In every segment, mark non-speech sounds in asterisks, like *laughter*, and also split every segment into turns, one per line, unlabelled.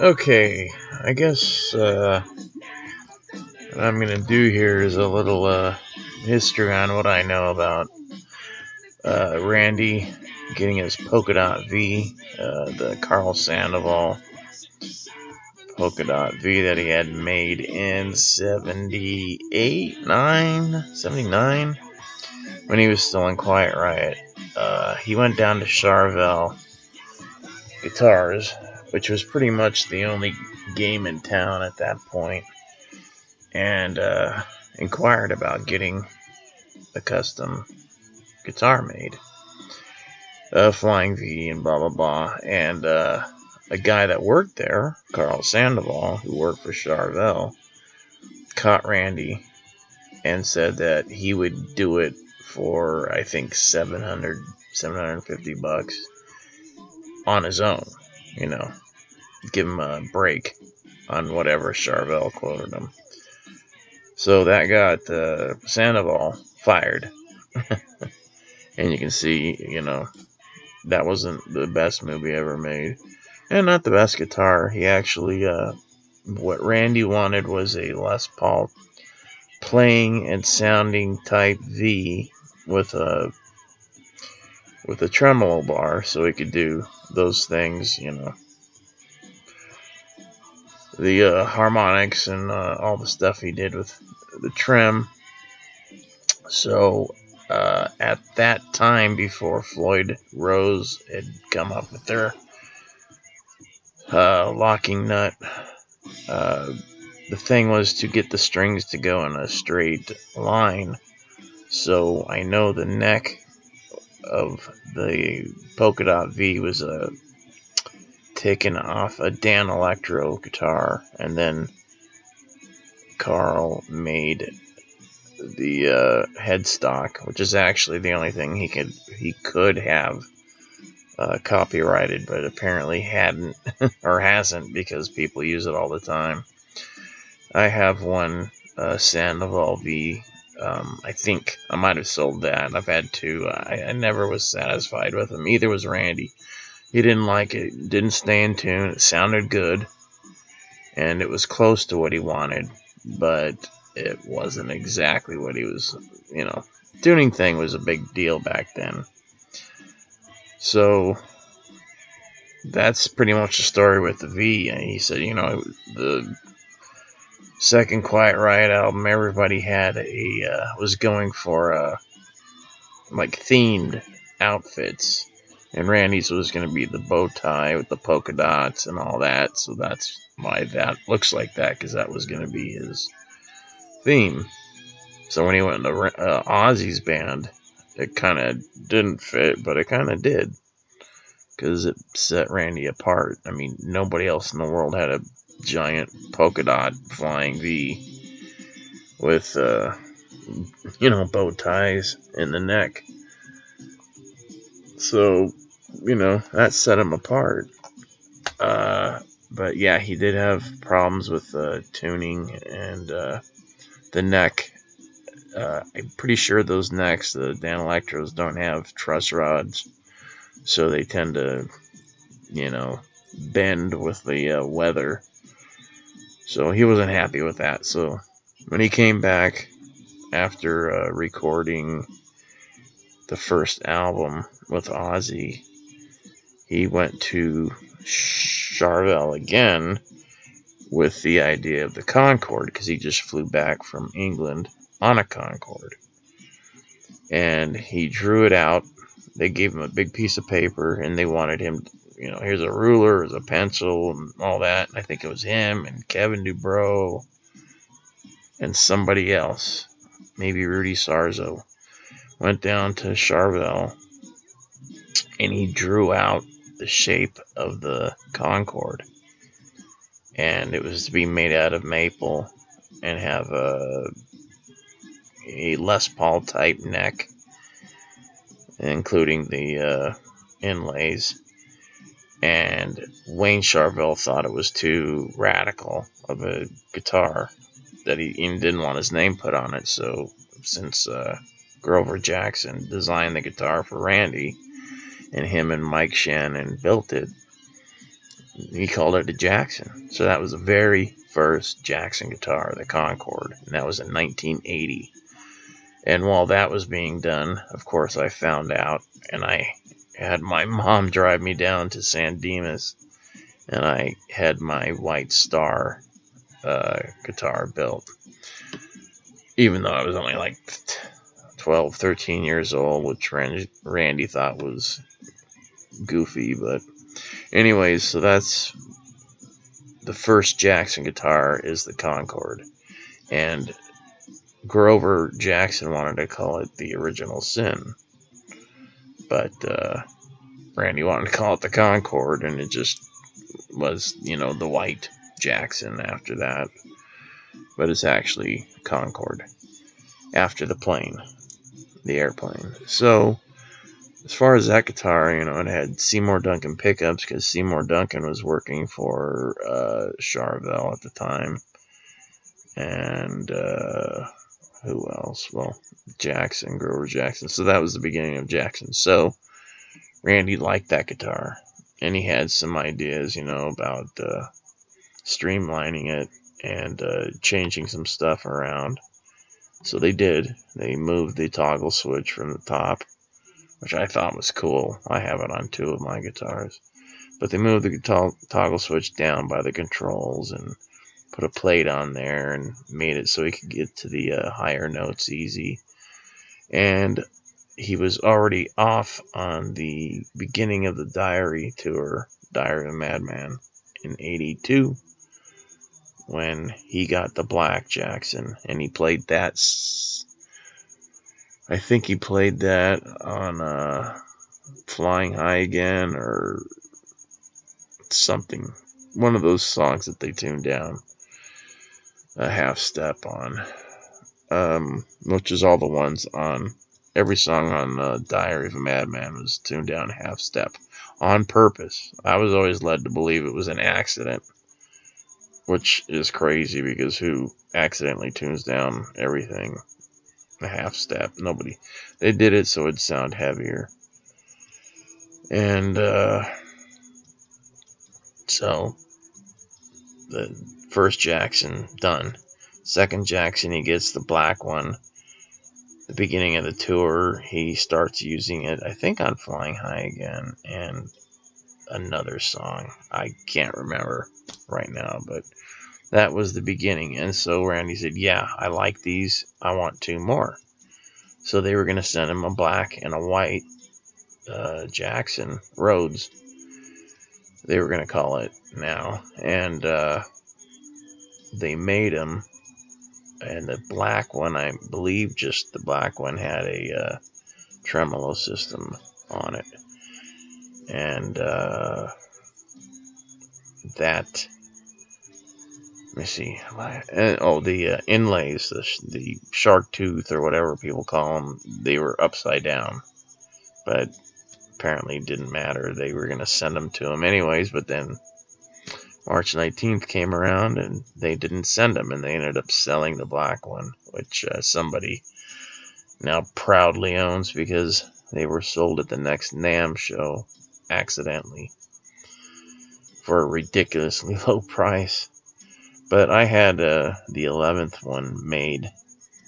Okay, I guess uh, what I'm gonna do here is a little uh, history on what I know about uh, Randy getting his polka dot V, uh, the Carl Sandoval polka dot V that he had made in 78, 9, 79 when he was still in Quiet Riot. Uh, he went down to Charvel Guitars which was pretty much the only game in town at that point, and uh, inquired about getting a custom guitar made. a Flying V and blah blah blah. And uh, a guy that worked there, Carl Sandoval, who worked for Charvel, caught Randy and said that he would do it for I think 700 750 bucks on his own you know, give him a break on whatever Charvel quoted him. So that got uh, Sandoval fired. *laughs* and you can see, you know, that wasn't the best movie ever made. And not the best guitar. He actually, uh, what Randy wanted was a Les Paul playing and sounding type V with a with a tremolo bar so he could do those things, you know. The uh, harmonics and uh, all the stuff he did with the trim. So, uh, at that time, before Floyd Rose had come up with their uh, locking nut, uh, the thing was to get the strings to go in a straight line. So I know the neck of the polka dot V was uh, taken off a Danelectro guitar, and then Carl made the uh, headstock, which is actually the only thing he could he could have uh, copyrighted, but apparently hadn't *laughs* or hasn't because people use it all the time. I have one uh, Sandoval V um, I think I might have sold that. I've had two. I, I never was satisfied with them. Either was Randy. He didn't like it. Didn't stay in tune. It sounded good, and it was close to what he wanted, but it wasn't exactly what he was. You know, tuning thing was a big deal back then. So that's pretty much the story with the V. And he said, you know, the second Quiet Riot album, everybody had a uh, was going for uh, like themed outfits, and Randy's was going to be the bow tie with the polka dots and all that. So that's why that looks like that because that was going to be his theme. So when he went to uh, Ozzy's band, it kind of didn't fit, but it kind of did because it set Randy apart. I mean, nobody else in the world had a giant polka dot flying V with, uh, you know, bow ties in the neck. So, you know, that set him apart. Uh, but yeah, he did have problems with uh, tuning and uh, the neck. Uh, I'm pretty sure those necks, the Danelectros, don't have truss rods, so they tend to, you know, bend with the uh, weather. So he wasn't happy with that. So when he came back after uh, recording the first album with Ozzy, he went to Charvel again with the idea of the Concorde because he just flew back from England on a Concorde. And he drew it out. They gave him a big piece of paper and they wanted him you know, here's a ruler, here's a pencil, and all that. I think it was him and Kevin Dubrow and somebody else, maybe Rudy Sarzo, went down to Charvel and he drew out the shape of the Concorde. And it was to be made out of maple and have a, a Les Paul type neck, including the uh, inlays and Wayne Charvel thought it was too radical of a guitar that he didn't want his name put on it. So since uh, Grover Jackson designed the guitar for Randy, and him and Mike Shannon built it, he called it a Jackson. So that was the very first Jackson guitar, the Concorde, and that was in 1980. And while that was being done, of course, I found out, and I had my mom drive me down to San Dimas, and I had my White Star uh, guitar built. Even though I was only like 12, 13 years old, which Randy, thought was goofy, but anyways, so that's the first Jackson guitar is the Concorde, and Grover Jackson wanted to call it the original Sin, but uh, Randy wanted to call it the Concorde, and it just was, you know, the white Jackson after that, but it's actually Concorde after the plane, the airplane. So as far as that guitar, you know, it had Seymour Duncan pickups because Seymour Duncan was working for uh, Charvel at the time. And uh, who else? Well, Jackson, Grover Jackson. So that was the beginning of Jackson. So Randy liked that guitar. And he had some ideas, you know, about uh, streamlining it and uh, changing some stuff around. So they did. They moved the toggle switch from the top which I thought was cool. I have it on two of my guitars. But they moved the toggle switch down by the controls and put a plate on there and made it so he could get to the uh, higher notes easy. And he was already off on the beginning of the Diary tour, Diary of a Madman, in 82 when he got the Black Jackson and he played that I think he played that on uh, Flying High Again or something. One of those songs that they tuned down a half step on. Um, which is all the ones on every song on uh, Diary of a Madman was tuned down half step on purpose. I was always led to believe it was an accident, which is crazy because who accidentally tunes down everything a half step. Nobody. They did it so it'd sound heavier. And uh, so the first Jackson done. Second Jackson, he gets the black one. The beginning of the tour, he starts using it, I think, on Flying High again, and another song. I can't remember right now, but that was the beginning. And so Randy said, Yeah, I like these. I want two more. So they were going to send him a black and a white uh, Jackson Rhoads. They were going to call it now. And uh, they made them. And the black one, I believe just the black one had a uh, tremolo system on it. And uh, that let me see. Oh, the uh, inlays, the, the shark tooth or whatever people call them, they were upside down. But apparently didn't matter. They were going to send them to him anyways, but then March 19th came around and they didn't send them, and they ended up selling the black one, which uh, somebody now proudly owns because they were sold at the next NAMM show accidentally for a ridiculously *laughs* low price. But I had uh, the 11th one made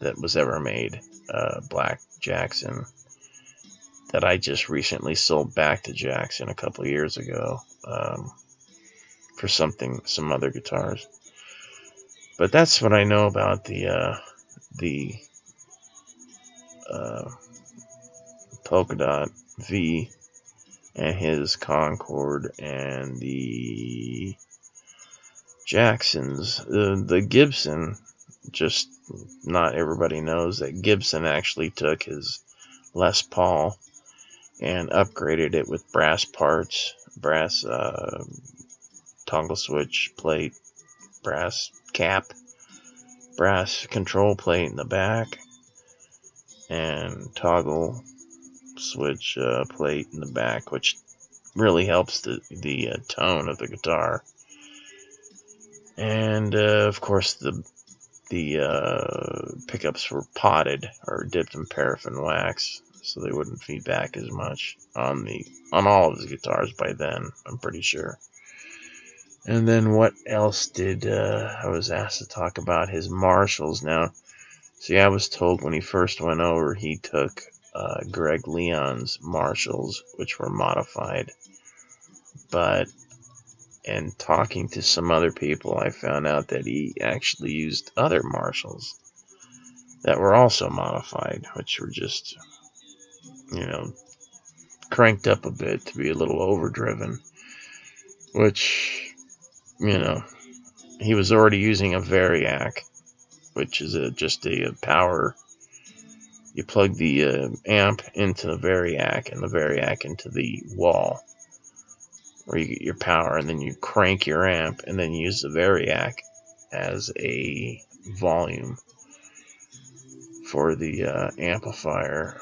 that was ever made, uh, Black Jackson, that I just recently sold back to Jackson a couple years ago um, for something, some other guitars. But that's what I know about the uh, the uh, polka dot V and his Concorde and the Jackson's. Uh, the Gibson, just not everybody knows that Gibson actually took his Les Paul and upgraded it with brass parts, brass uh, toggle switch plate, brass cap, brass control plate in the back, and toggle switch uh, plate in the back, which really helps the the uh, tone of the guitar and uh, of course the the uh, pickups were potted or dipped in paraffin wax, so they wouldn't feed back as much on the on all of his guitars by then. I'm pretty sure. And then what else did uh, I was asked to talk about his Marshalls now? See, I was told when he first went over, he took uh, Greg Leon's Marshalls, which were modified. But in talking to some other people, I found out that he actually used other Marshalls that were also modified, which were just, you know, cranked up a bit to be a little overdriven. Which, you know, he was already using a Variac, which is a, just a, a power. You plug the uh, amp into the Variac and the Variac into the wall where you get your power, and then you crank your amp and then use the Variac as a volume for the uh, amplifier.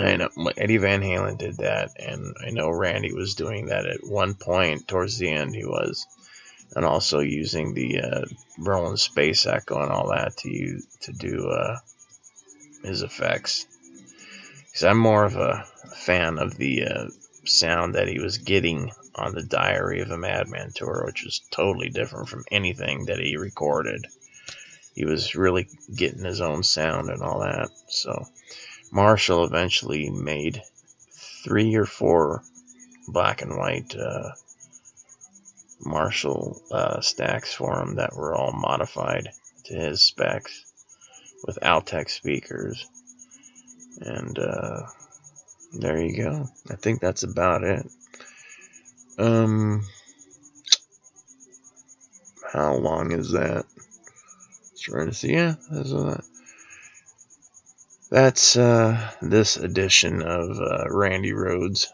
I know Eddie Van Halen did that, and I know Randy was doing that at one point towards the end. He was, and also using the uh, Roland Space Echo and all that to use, to do uh, his effects. Because I'm more of a fan of the uh, sound that he was getting on the Diary of a Madman tour, which was totally different from anything that he recorded. He was really getting his own sound and all that. So Marshall eventually made three or four black and white uh, Marshall uh, stacks for him that were all modified to his specs with Altec speakers. And uh, there you go. I think that's about it. Um, how long is that? See. Yeah, that's uh, that's uh, this edition of uh, Randy Rhoads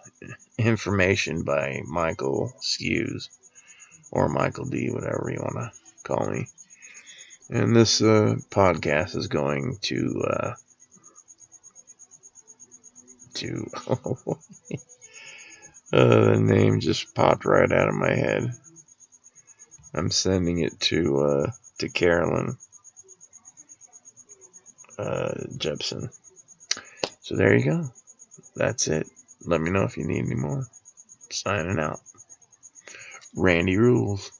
information by Michael Skews or Michael Dee, whatever you want to call me. And this uh, podcast is going to uh, to *laughs* uh, the name just popped right out of my head. I'm sending it to uh, to Carolyn uh, Jepson. So there you go. That's it. Let me know if you need any more. Signing out. Randy rules.